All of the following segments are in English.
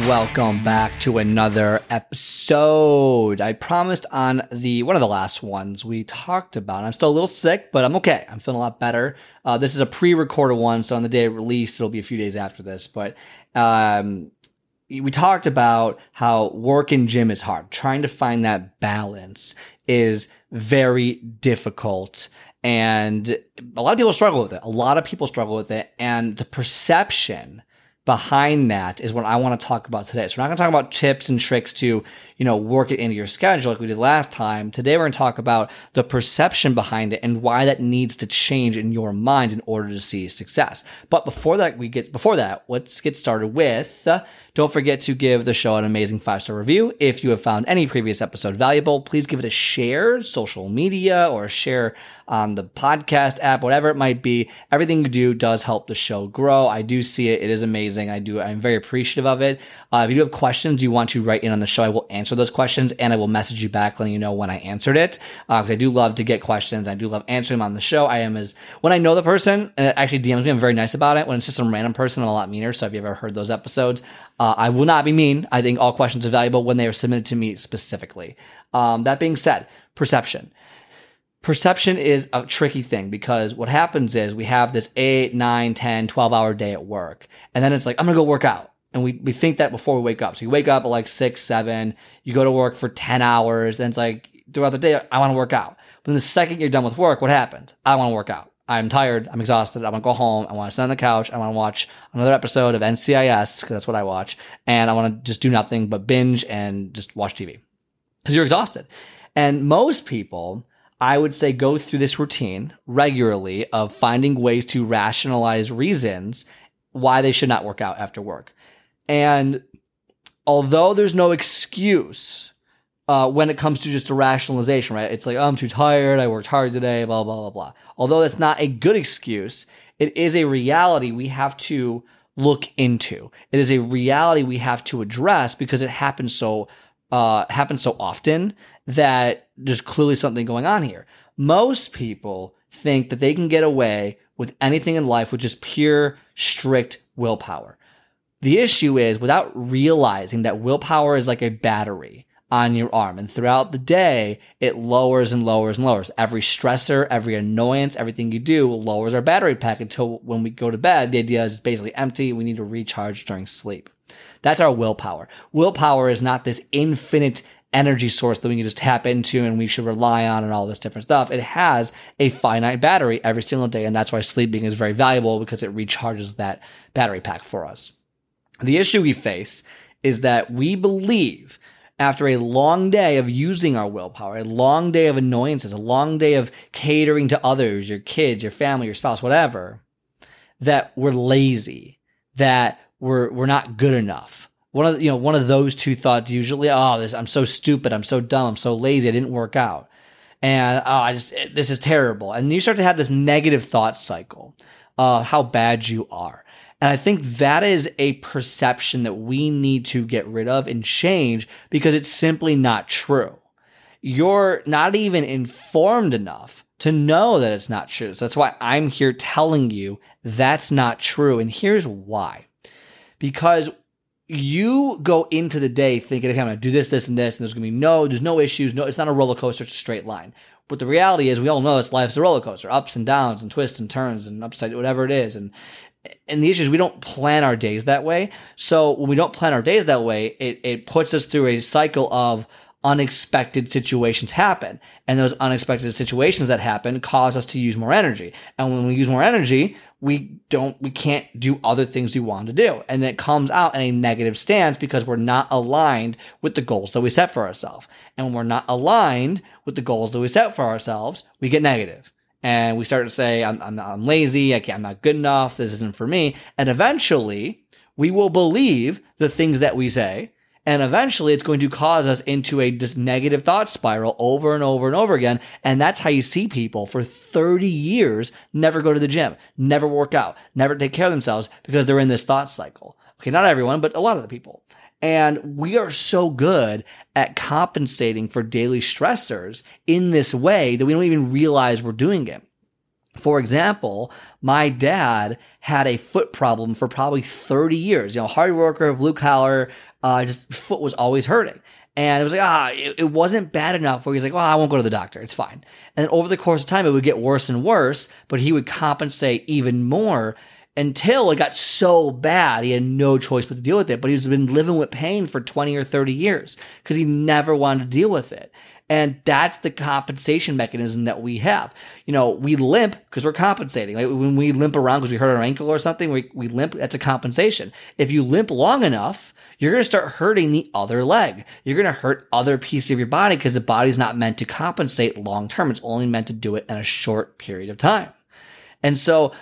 Welcome back to another episode. I promised on the one of the last ones we talked about. I'm still a little sick, but I'm okay. I'm feeling a lot better. Uh, this is a pre-recorded one, so on the day of release, it'll be a few days after this. But um, we talked about how work and gym is hard. Trying to find that balance is very difficult. And a lot of people struggle with it. A lot of people struggle with it. And the perception behind that is what I want to talk about today. So we're not going to talk about tips and tricks to, you know, work it into your schedule like we did last time. Today we're going to talk about the perception behind it and why that needs to change in your mind in order to see success. But before that, we get before that, let's get started with. Don't forget to give the show an amazing five star review. If you have found any previous episode valuable, please give it a share, social media, or share on the podcast app, whatever it might be. Everything you do does help the show grow. I do see it. It is amazing. I do. I'm very appreciative of it. Uh, if you do have questions you want to write in on the show, I will answer those questions and I will message you back letting you know when I answered it. Because uh, I do love to get questions. I do love answering them on the show. I am as, when I know the person, it actually DMs me, I'm very nice about it. When it's just some random person, I'm a lot meaner. So if you ever heard those episodes, uh, I will not be mean. I think all questions are valuable when they are submitted to me specifically. Um, that being said, perception. Perception is a tricky thing because what happens is we have this 8 9 10 12 hour day at work. And then it's like i'm gonna go work out. And we, we think that before we wake up. So you wake up at like 6 7 you go to work for 10 hours. And it's like throughout the day i want to work out. But then the second you're done with work what happens? I want to work out i'm tired i'm exhausted i want to go home i want to sit on the couch i want to watch another episode of ncis because that's what i watch and i want to just do nothing but binge and just watch tv because you're exhausted and most people I would say go through this routine regularly of finding ways to rationalize reasons why they should not work out after work. And although there's no excuse uh, when it comes to just a rationalization, right? It's like, oh, I'm too tired. I worked hard today, blah, blah, blah, blah. Although that's not a good excuse, it is a reality we have to look into. It is a reality we have to address because it happens so uh, happens so often that there's clearly something going on here. Most people think that they can get away with anything in life with just pure, strict willpower. The issue is without realizing that willpower is like a battery on your arm. And throughout the day, it lowers and lowers and lowers. Every stressor, every annoyance, everything you do lowers our battery pack until when we go to bed, the idea is it's basically empty. We need to recharge during sleep. That's our willpower. Willpower is not this infinite energy source that we can just tap into and we should rely on and all this different stuff. It has a finite battery every single day. And that's why sleeping is very valuable because it recharges that battery pack for us. The issue we face is that we believe after a long day of using our willpower, a long day of annoyances, a long day of catering to others, your kids, your family, your spouse, whatever, that we're lazy, that we're we're not good enough. One of the, you know one of those two thoughts usually. Oh, this I'm so stupid. I'm so dumb. I'm so lazy. I didn't work out, and oh, I just this is terrible. And you start to have this negative thought cycle. Uh, how bad you are. And I think that is a perception that we need to get rid of and change because it's simply not true. You're not even informed enough to know that it's not true. So that's why I'm here telling you that's not true. And here's why because you go into the day thinking, okay, I'm going to do this, this, and this, and there's going to be no, there's no issues. No, it's not a roller coaster. It's a straight line. But the reality is, we all know this life's a roller coaster, ups and downs, and twists and turns, and upside, whatever it is. And and the issue is, we don't plan our days that way. So when we don't plan our days that way, it it puts us through a cycle of unexpected situations happen. And those unexpected situations that happen cause us to use more energy. And when we use more energy, we don't, we can't do other things we want to do. And it comes out in a negative stance because we're not aligned with the goals that we set for ourselves. And when we're not aligned with the goals that we set for ourselves, we get negative. And we start to say, I'm, I'm, I'm lazy. I can't, I'm not good enough. This isn't for me. And eventually we will believe the things that we say And eventually it's going to cause us into a just negative thought spiral over and over and over again. And that's how you see people for 30 years never go to the gym, never work out, never take care of themselves because they're in this thought cycle. Okay, not everyone, but a lot of the people. And we are so good at compensating for daily stressors in this way that we don't even realize we're doing it. For example, my dad had a foot problem for probably 30 years. You know, hard worker, blue collar, uh, just foot was always hurting. And it was like, ah, it, it, wasn't bad enough where he's like, well, I won't go to the doctor. It's fine. And over the course of time, it would get worse and worse, but he would compensate even more until it got so bad he had no choice but to deal with it. But he's been living with pain for 20 or 30 years because he never wanted to deal with it. And that's the compensation mechanism that we have. You know, we limp because we're compensating. Like when we limp around because we hurt our ankle or something, we, we limp, that's a compensation. If you limp long enough, you're going to start hurting the other leg. You're going to hurt other pieces of your body because the body's not meant to compensate long term. It's only meant to do it in a short period of time. And so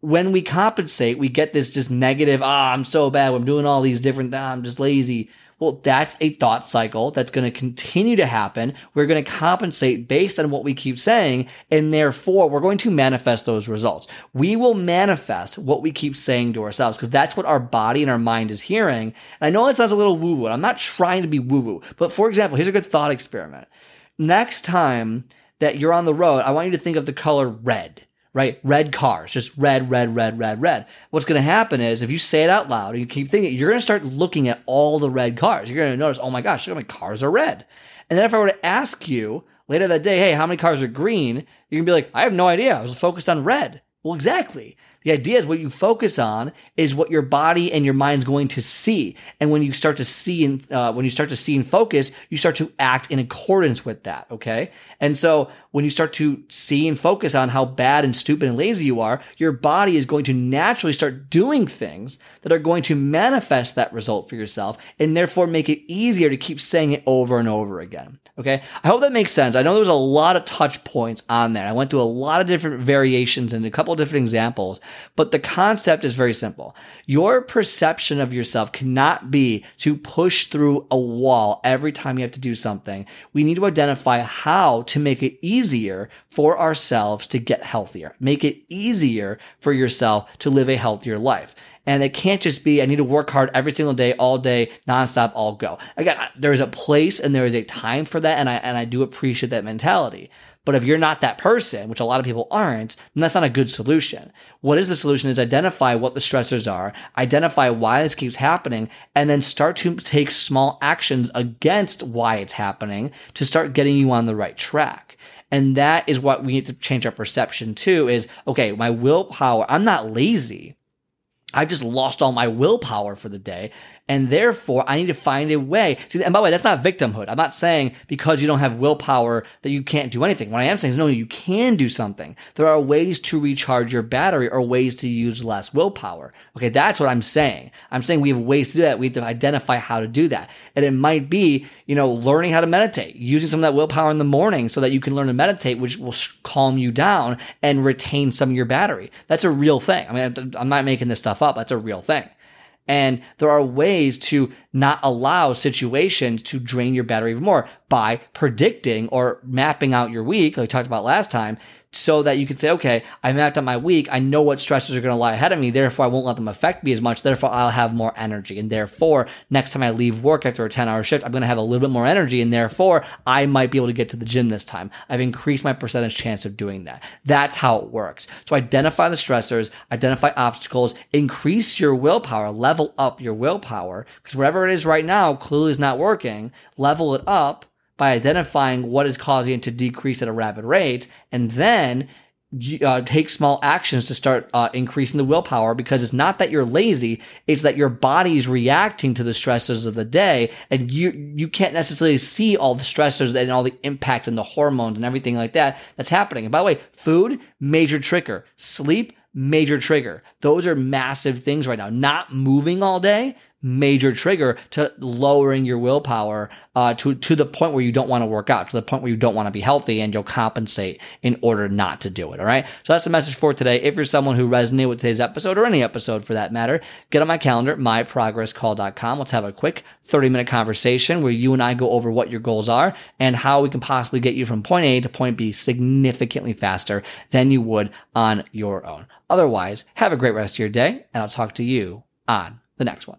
when we compensate, we get this just negative, ah, I'm so bad. I'm doing all these different, ah, I'm just lazy. Well, that's a thought cycle that's going to continue to happen. We're going to compensate based on what we keep saying. And therefore, we're going to manifest those results. We will manifest what we keep saying to ourselves because that's what our body and our mind is hearing. And I know it sounds a little woo woo. And I'm not trying to be woo woo. But for example, here's a good thought experiment. Next time that you're on the road, I want you to think of the color red right? Red cars, just red, red, red, red, red. What's going to happen is if you say it out loud and you keep thinking, you're going to start looking at all the red cars. You're going to notice, oh my gosh, look cars are red. And then if I were to ask you later that day, hey, how many cars are green? You can be like, I have no idea. I was focused on red. Well, exactly. The idea is what you focus on is what your body and your mind's going to see. And when you start to see and uh, when you start to see and focus, you start to act in accordance with that. Okay. And so when you start to see and focus on how bad and stupid and lazy you are, your body is going to naturally start doing things that are going to manifest that result for yourself and therefore make it easier to keep saying it over and over again. Okay. I hope that makes sense. I know there was a lot of touch points on there. I went through a lot of different variations and a couple of different examples, but the concept is very simple. Your perception of yourself cannot be to push through a wall every time you have to do something. We need to identify how to make it easier for ourselves to get healthier, make it easier for yourself to live a healthier life. And it can't just be, I need to work hard every single day, all day, nonstop, all go. Again, there's a place and there is a time for that. And I, and I do appreciate that mentality. But if you're not that person, which a lot of people aren't, then that's not a good solution. What is the solution is identify what the stressors are, identify why this keeps happening, and then start to take small actions against why it's happening to start getting you on the right track. And that is what we need to change our perception to is, okay, my willpower, I'm not lazy. I've just lost all my willpower for the day. And therefore, I need to find a way. See, and by the way, that's not victimhood. I'm not saying because you don't have willpower that you can't do anything. What I am saying is, no, you can do something. There are ways to recharge your battery or ways to use less willpower. Okay, that's what I'm saying. I'm saying we have ways to do that. We have to identify how to do that. And it might be, you know, learning how to meditate, using some of that willpower in the morning so that you can learn to meditate, which will calm you down and retain some of your battery. That's a real thing. I mean, I'm not making this stuff up. That's a real thing. And there are ways to not allow situations to drain your battery even more by predicting or mapping out your week, like we talked about last time, so that you can say, okay, I mapped out my week. I know what stresses are going to lie ahead of me. Therefore, I won't let them affect me as much. Therefore, I'll have more energy. And therefore, next time I leave work after a 10 hour shift, I'm going to have a little bit more energy. And therefore, I might be able to get to the gym this time. I've increased my percentage chance of doing that. That's how it works. So identify the stressors, identify obstacles, increase your willpower, level up your willpower. Because wherever it is right now clearly is not working. Level it up by identifying what is causing it to decrease at a rapid rate, and then uh, take small actions to start uh, increasing the willpower because it's not that you're lazy it's that your body is reacting to the stressors of the day and you you can't necessarily see all the stressors and all the impact and the hormones and everything like that that's happening. And by the way food major trigger. Sleep major trigger. Those are massive things right now. Not moving all day major trigger to lowering your willpower uh, to to the point where you don't want to work out, to the point where you don't want to be healthy, and you'll compensate in order not to do it. All right. So that's the message for today. If you're someone who resonated with today's episode or any episode for that matter, get on my calendar, myprogresscall.com. Let's have a quick 30 minute conversation where you and I go over what your goals are and how we can possibly get you from point A to point B significantly faster than you would on your own. Otherwise, have a great rest of your day, and I'll talk to you on the next one.